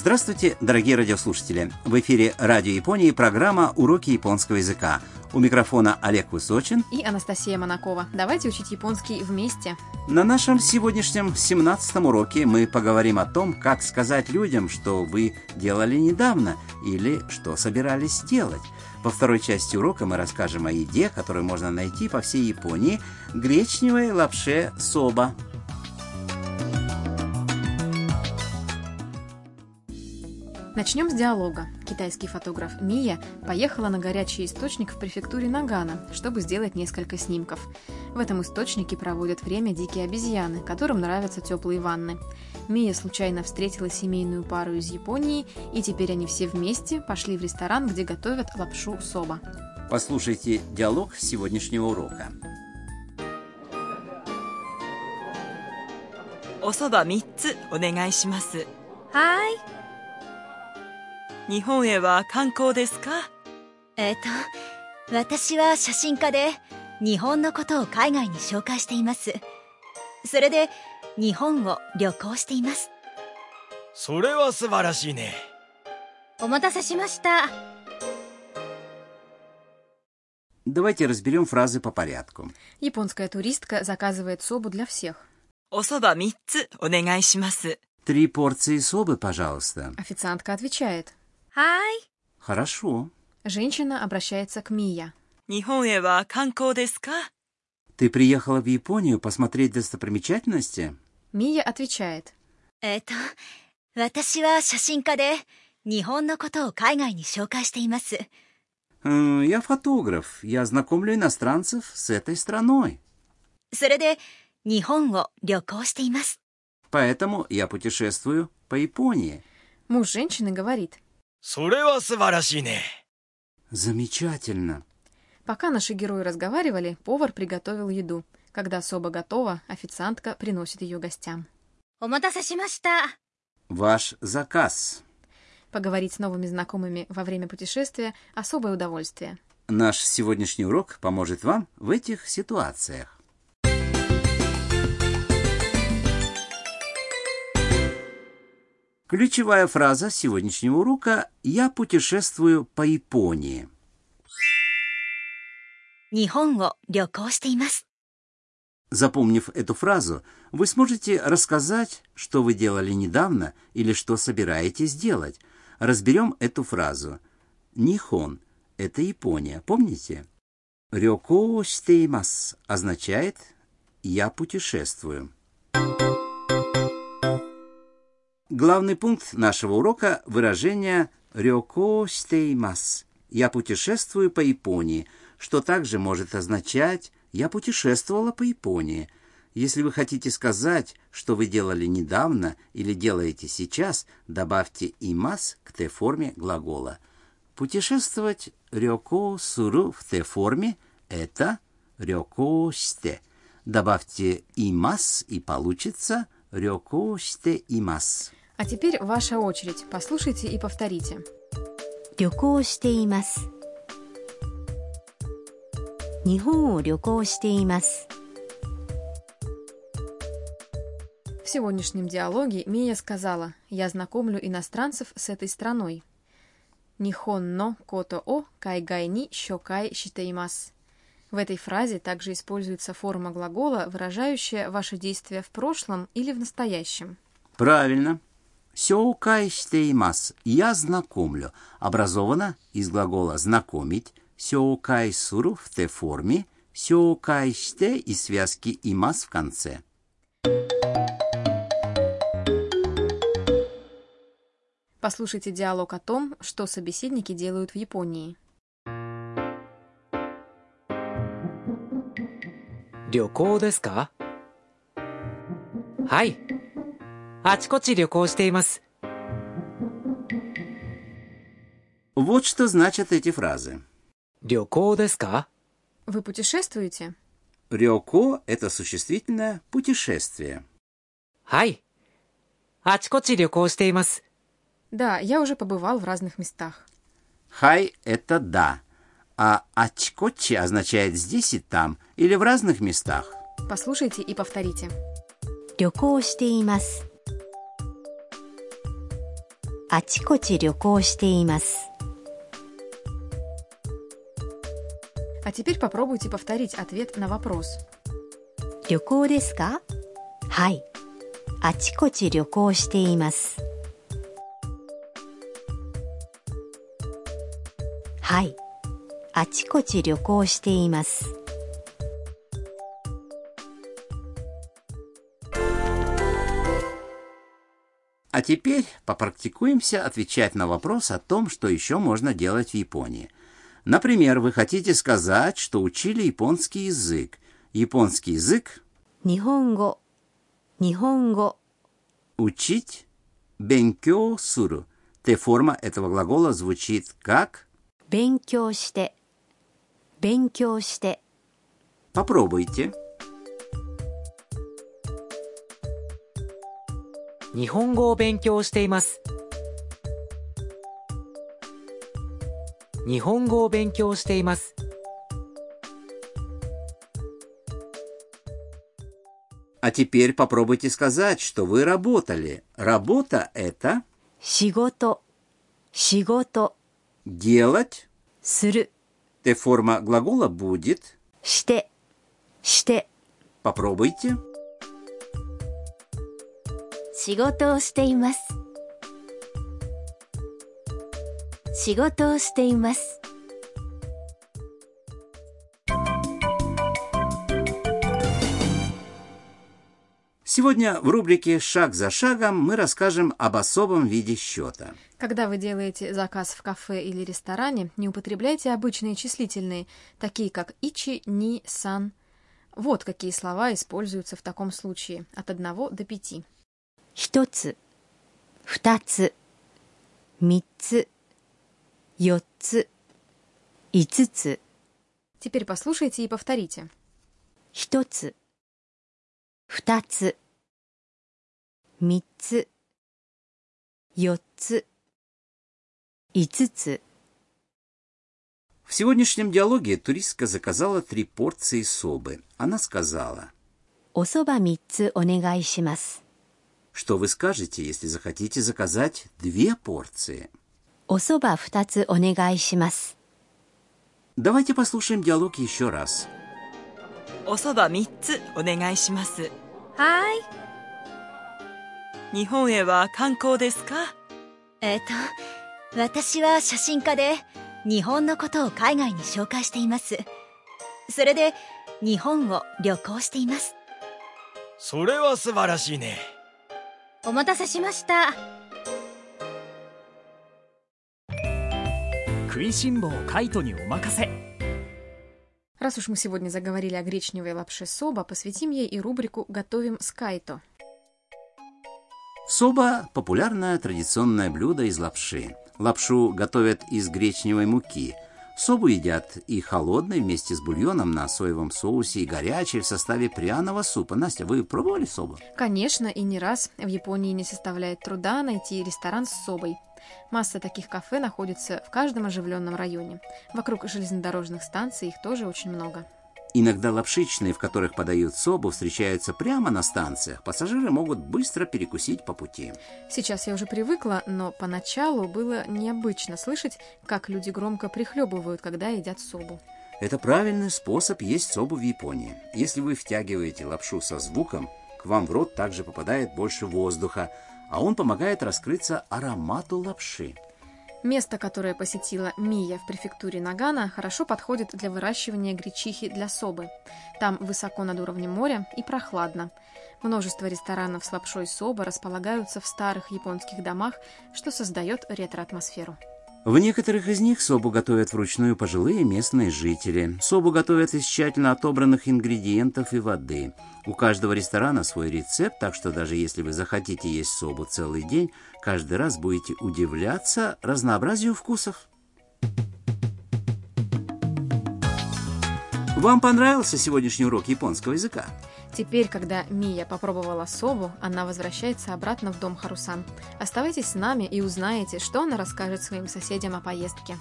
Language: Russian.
Здравствуйте, дорогие радиослушатели! В эфире Радио Японии программа «Уроки японского языка». У микрофона Олег Высочин и Анастасия Монакова. Давайте учить японский вместе. На нашем сегодняшнем 17 уроке мы поговорим о том, как сказать людям, что вы делали недавно или что собирались делать. Во второй части урока мы расскажем о еде, которую можно найти по всей Японии – гречневой лапше соба. Начнем с диалога. Китайский фотограф Мия поехала на горячий источник в префектуре Нагана, чтобы сделать несколько снимков. В этом источнике проводят время дикие обезьяны, которым нравятся теплые ванны. Мия случайно встретила семейную пару из Японии, и теперь они все вместе пошли в ресторан, где готовят лапшу соба. Послушайте диалог сегодняшнего урока. おそば3つお願いしますはい。 日本へは観光ですかえっ、と、私は写真家で、日本のことを海外に紹介しています。それで、日本を旅行しています。それは素晴らしいねお待たせしました。 Давайте разберем фразы по порядку. Японская туристка заказывает собу для всех. おそば3つお願いします。 Три порции собы, пожалуйста. Официантка отвечает. はい。 Хорошо. Женщина обращается к Мия. 日本へは観光ですか Ты приехала в Японию посмотреть достопримечательности? Мия отвечает. えっ、と、私は写真家で、日本のことを海外に紹介しています。 «Э, Я фотограф. Я знакомлю иностранцев с этой страной. それで、日本を旅行しています。 Поэтому я путешествую по Японии. Муж женщины говорит. Замечательно. Пока наши герои разговаривали, повар приготовил еду. Когда особо готова, официантка приносит ее гостям. Ваш заказ. Поговорить с новыми знакомыми во время путешествия – особое удовольствие. Наш сегодняшний урок поможет вам в этих ситуациях. Ключевая фраза сегодняшнего урока «Я путешествую по Японии». Запомнив эту фразу, вы сможете рассказать, что вы делали недавно или что собираетесь делать. Разберем эту фразу. «Нихон» — это Япония, помните? «Рёко штеймас» означает «я путешествую». Главный пункт нашего урока – выражение «рёко штеймас» – «я путешествую по Японии», что также может означать «я путешествовала по Японии». Если вы хотите сказать, что вы делали недавно или делаете сейчас, добавьте «имас» к Т-форме глагола. Путешествовать «рёко суру» в Т-форме – это «рёко сте». Добавьте «имас» и получится «рёко сте имас». А теперь ваша очередь. Послушайте и повторите. 旅行しています。日本を旅行しています。 В сегодняшнем диалоге Мия сказала «Я знакомлю иностранцев с этой страной». Нихон но кото о кайгай ни щокай шитеймас. В этой фразе также используется форма глагола, выражающая ваше действие в прошлом или в настоящем. Правильно. Сёукай штеймас. Я знакомлю. Образовано из глагола знакомить. Сёукай суру в Т-форме. Сёукай ште и связки имас в конце. Послушайте диалог о том, что собеседники делают в Японии. 旅行ですかはい。 あちこち旅行しています。 Вот что значат эти фразы. 旅行ですか Вы путешествуете? Рёко – это существительное «путешествие». はい。あちこち旅行しています。 Да, я уже побывал в разных местах. Хай – это «да», а ачкочи означает «здесь и там» или в разных местах. Послушайте и повторите. 旅行しています。 あちこち旅行しています А теперь попробуйте повторить ответ на вопрос. 旅行ですかはいあちこち旅行していますはいあちこち旅行しています А теперь попрактикуемся отвечать на вопрос о том, что еще можно делать в Японии. Например, вы хотите сказать, что учили японский язык. Японский язык... Нихонго. Нихонго. Учить. Бенкё суру. Т-форма этого глагола звучит как... Бенкё сте. Бенкё сте. Попробуйте. 日本語を勉強しています。日本語を勉強しています。 А теперь попробуйте сказать, что вы работали. Работа – это 仕事仕事 делать. する Т-форма глагола будет してして。 «попробуйте». 仕事をしています仕事をしています Сегодня в рубрике «Шаг за шагом» мы расскажем об особом виде счета. Когда вы делаете заказ в кафе или ресторане, не употребляйте обычные числительные, такие как ичи, ни, сан. Вот какие слова используются в таком случае от 1 до 5. 一つ二つ三つ四つ五つ Теперь послушайте и повторите. 一つ二つ三つ四つ五つ В сегодняшнем диалоге туристка заказала три порции собы. Она сказала, おそば三つお願いします что вы скажете, если захотите заказать две порции. おそば二つお願いします Давайте послушаем диалог еще раз. おそば3つお願いしますはい日本へは観光ですかえっ、と私は写真家で日本のことを海外に紹介していますそれで日本を旅行していますそれは素晴らしいね お待たせしました食いしん坊カイトにお任せ Раз уж мы сегодня заговорили о гречневой лапше соба, посвятим ей и рубрику «Готовим с кайто». Соба – популярное традиционное блюдо из лапши. Лапшу готовят из гречневой муки. Собу едят и холодной вместе с бульоном на соевом соусе, и горячей в составе пряного супа. Настя, вы пробовали собу? Конечно, и не раз в Японии не составляет труда найти ресторан с собой. Масса таких кафе находится в каждом оживленном районе. Вокруг железнодорожных станций их тоже очень много. Иногда лапшичные, в которых подают собу, встречаются прямо на станциях. Пассажиры могут быстро перекусить по пути. Сейчас я уже привыкла, но поначалу было необычно слышать, как люди громко прихлебывают, когда едят собу. Это правильный способ есть собу в Японии. Если вы втягиваете лапшу со звуком, к вам в рот также попадает больше воздуха, а он помогает раскрыться аромату лапши. Место, которое посетила Мия в префектуре Нагана, хорошо подходит для выращивания гречихи для собы. Там высоко над уровнем моря и прохладно. Множество ресторанов с лапшой соба располагаются в старых японских домах, что создает ретро-атмосферу. В некоторых из них собу готовят вручную пожилые местные жители. Собу готовят из тщательно отобранных ингредиентов и воды. У каждого ресторана свой рецепт, так что даже если вы захотите есть собу целый день, каждый раз будете удивляться разнообразию вкусов. Вам понравился сегодняшний урок японского языка? Теперь, когда Мия попробовала собу, она возвращается обратно в дом Харусан. Оставайтесь с нами и узнаете, что она расскажет своим соседям о поездке.